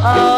Oh.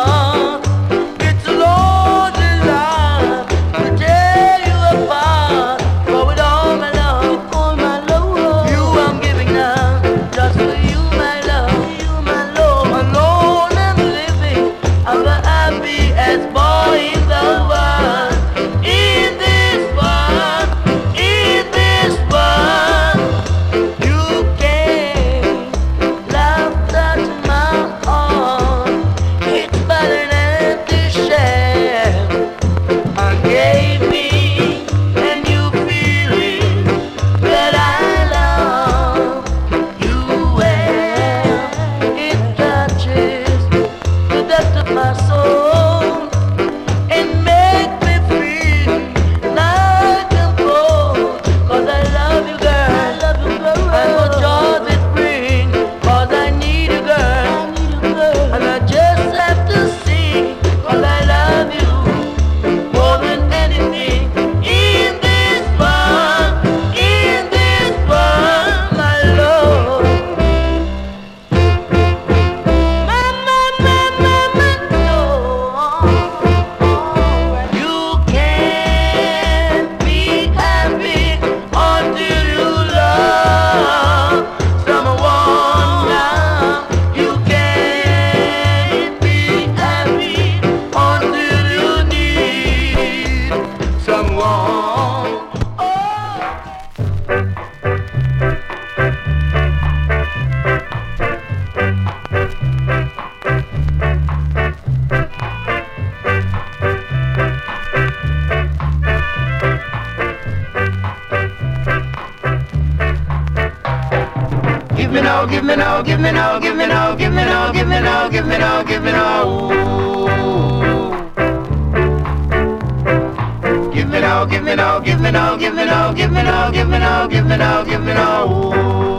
give me no, give me no, give me no, give me no, give me no, give me no. Give me no, give me no, give me no, give me no, give me no, give me no, give me no, give me no.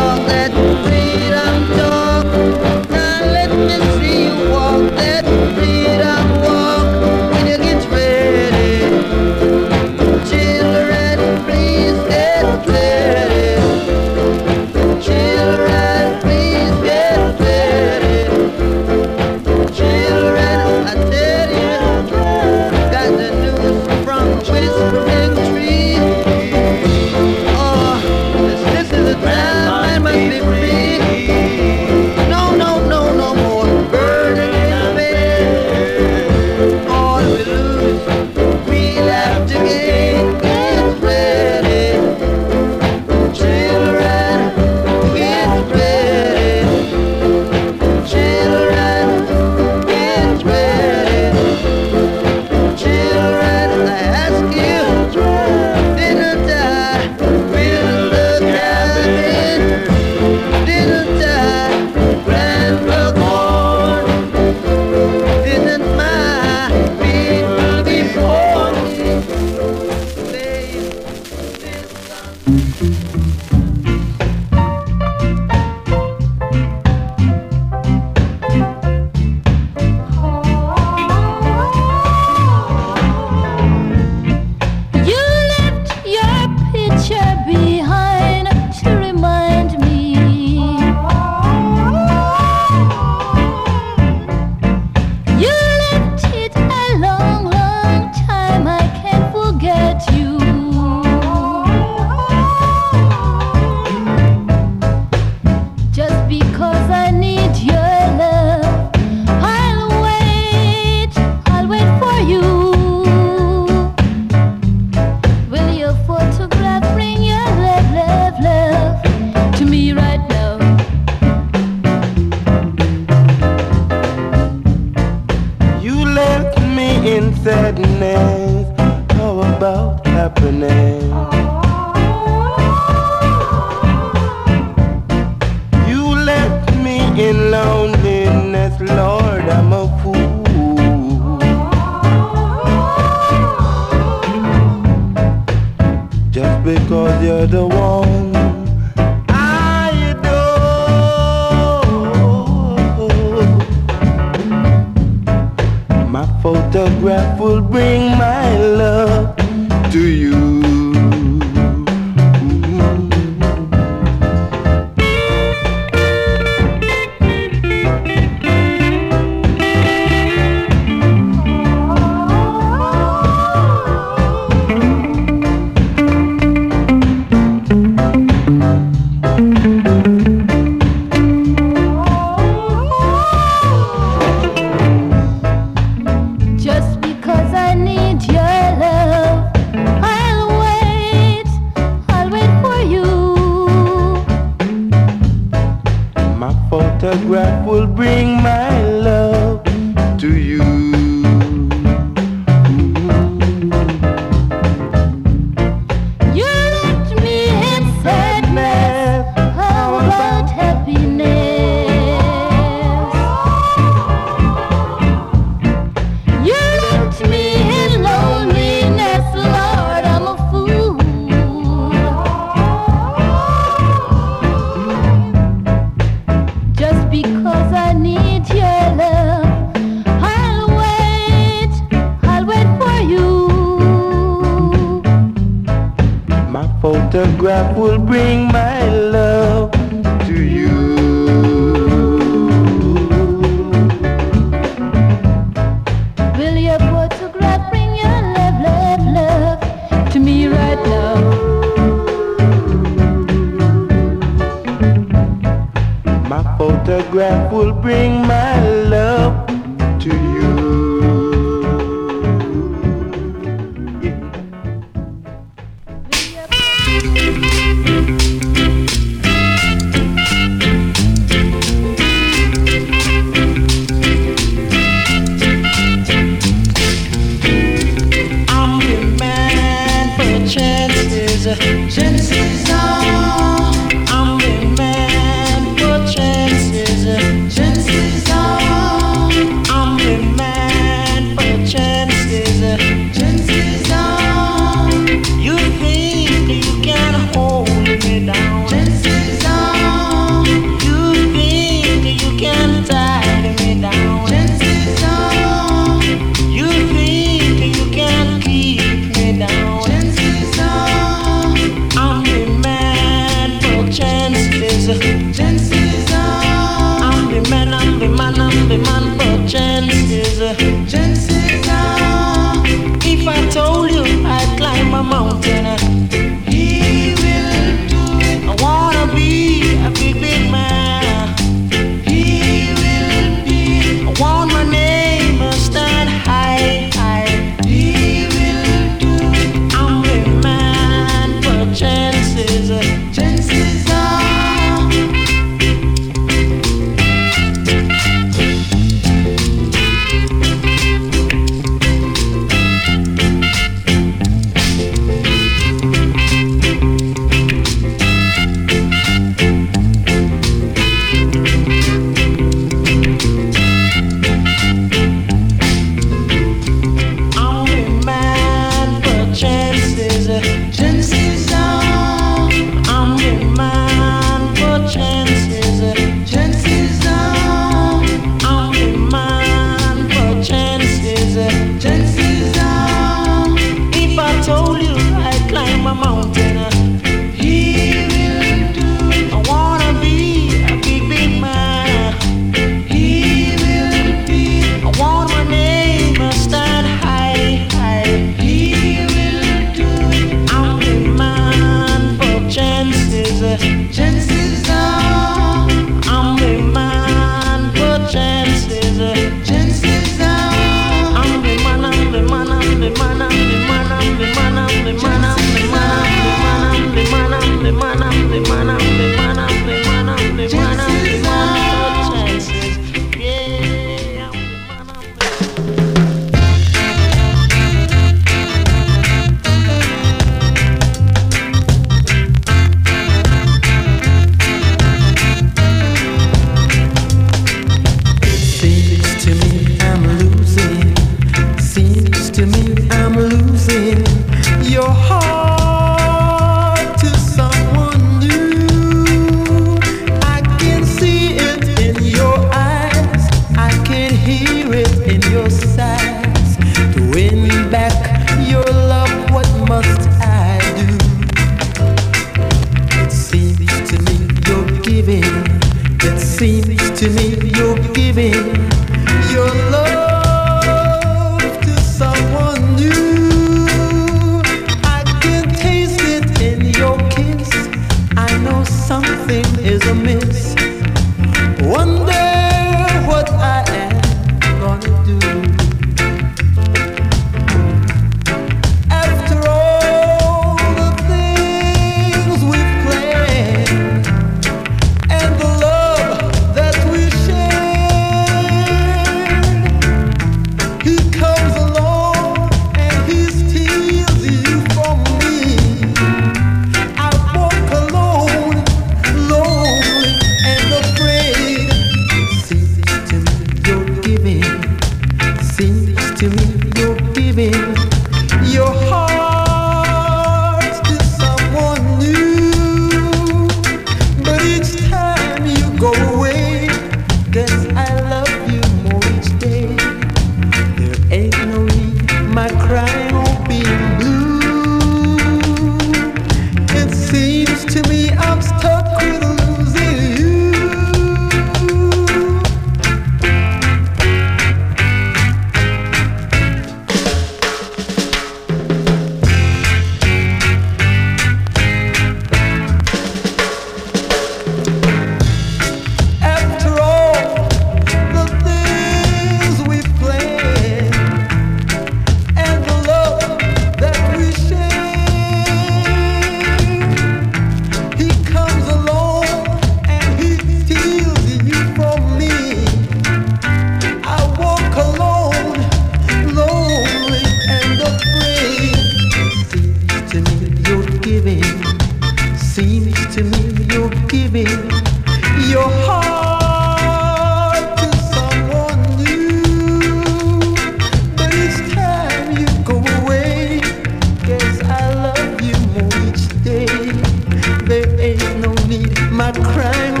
They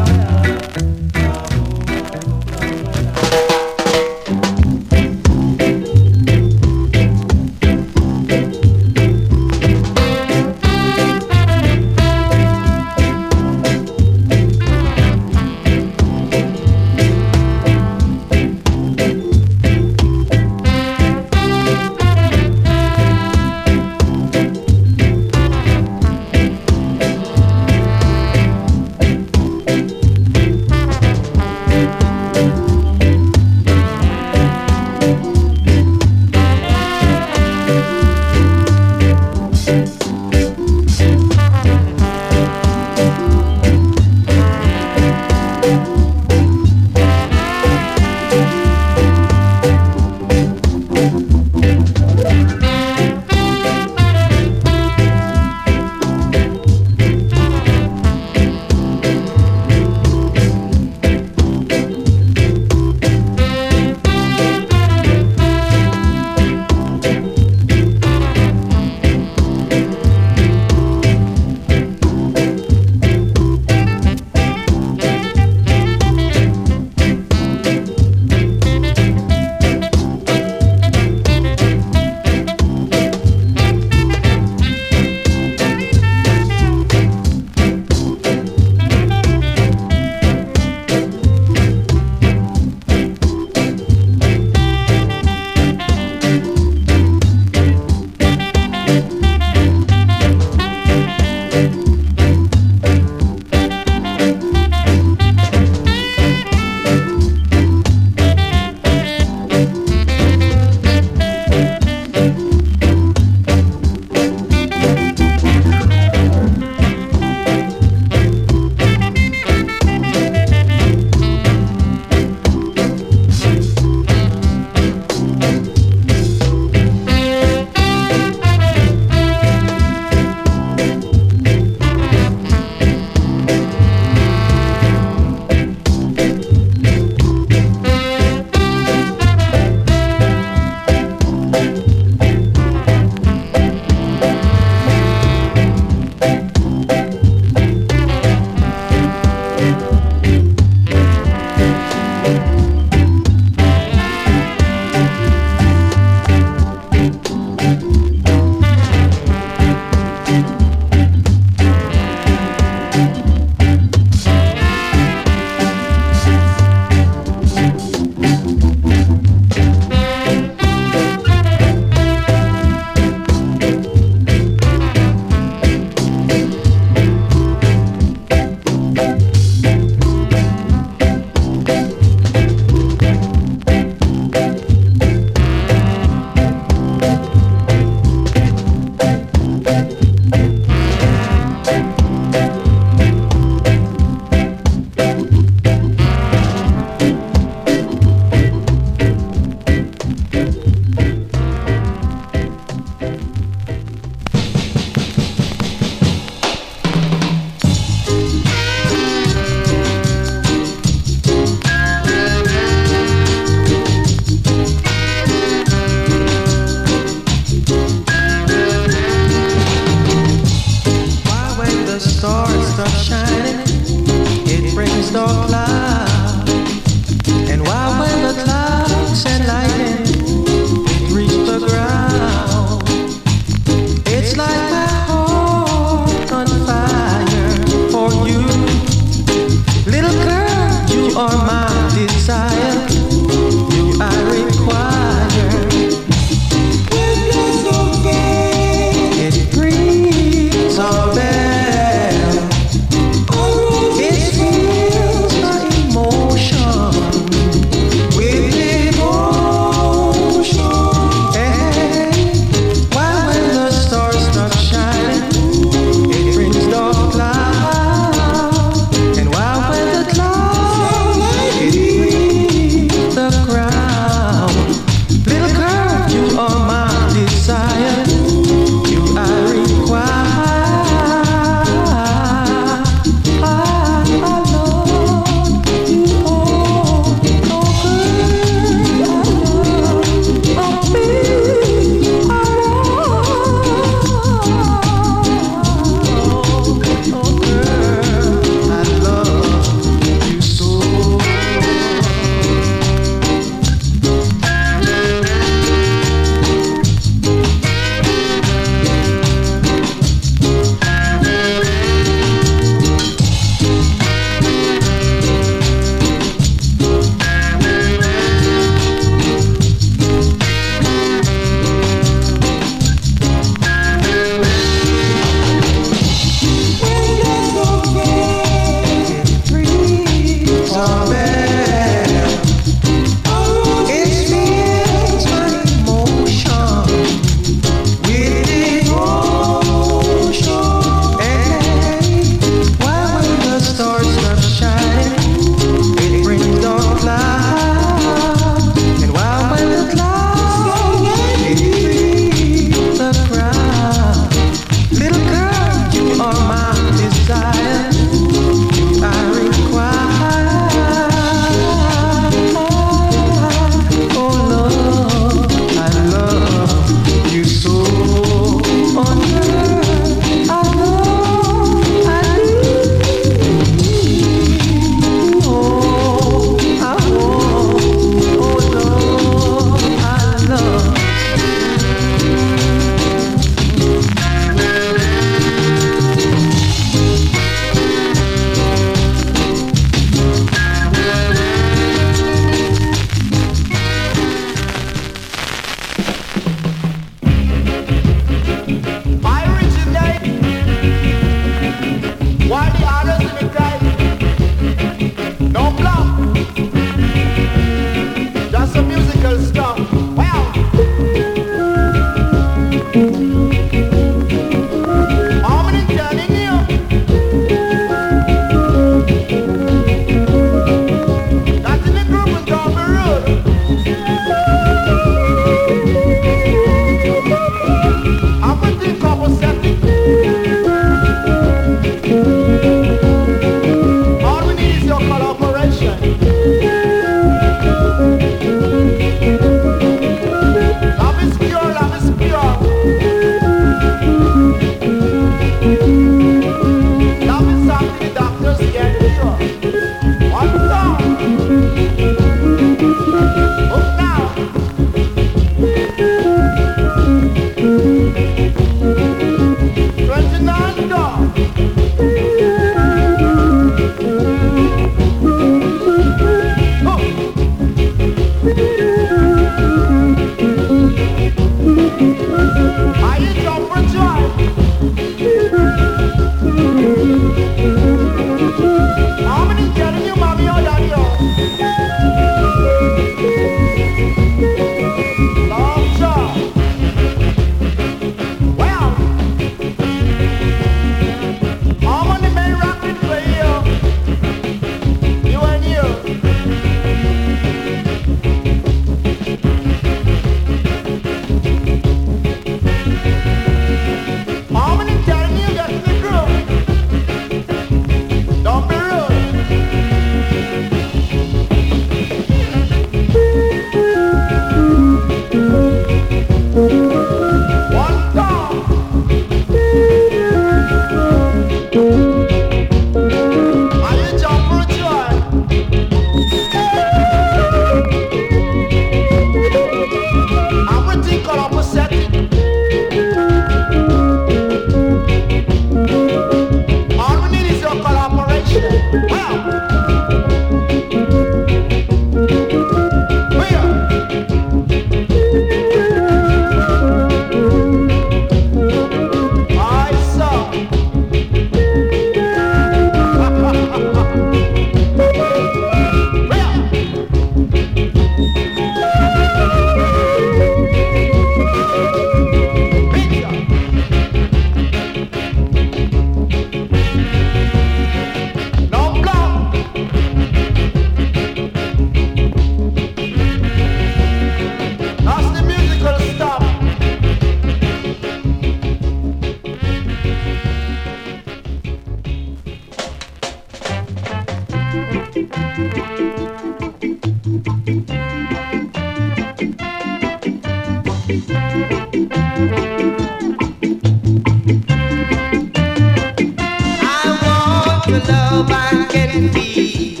rain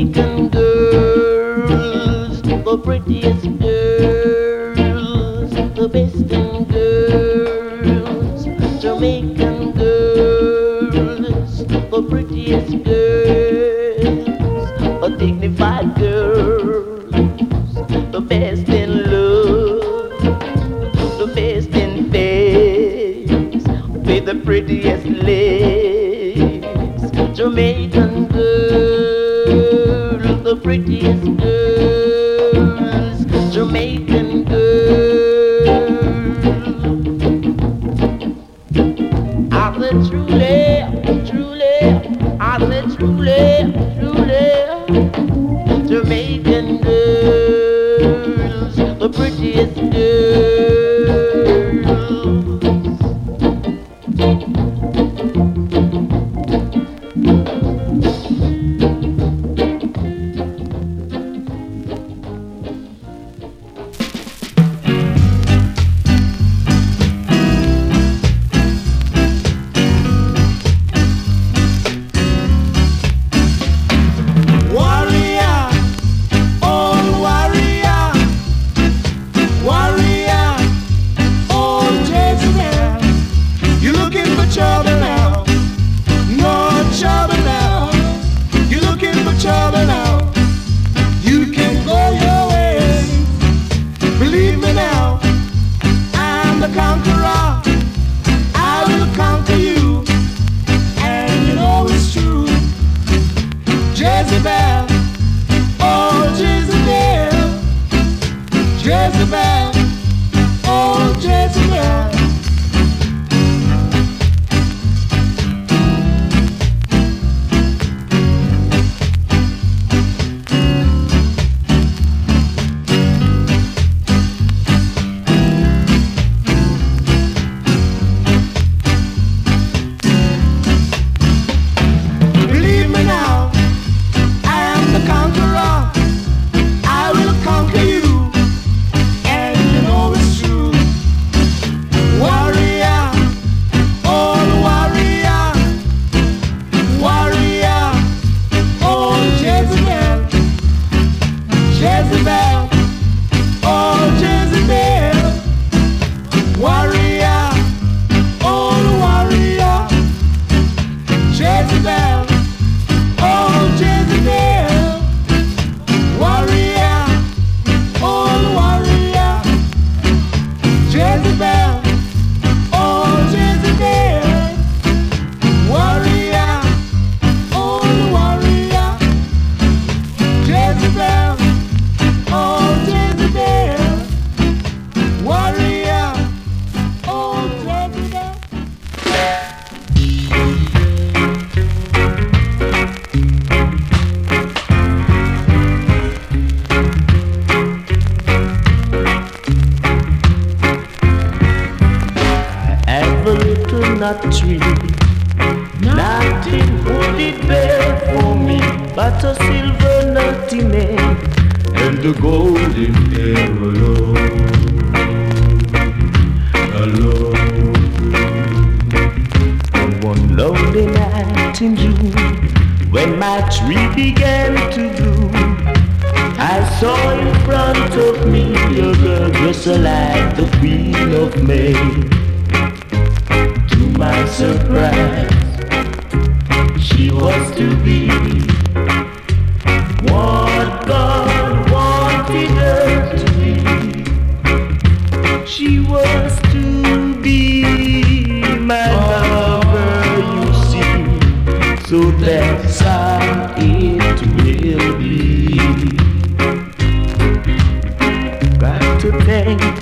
Jamaican girls, the prettiest girls, the best in girls, Jamaican girls, the prettiest girls, a dignified girls, the best in love, the best in face, with the prettiest lips, Jamaican prettiest girl.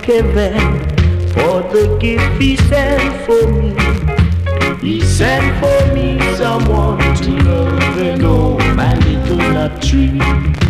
heaven for the gift he sent for me. He sent for me someone to love and know my little love tree.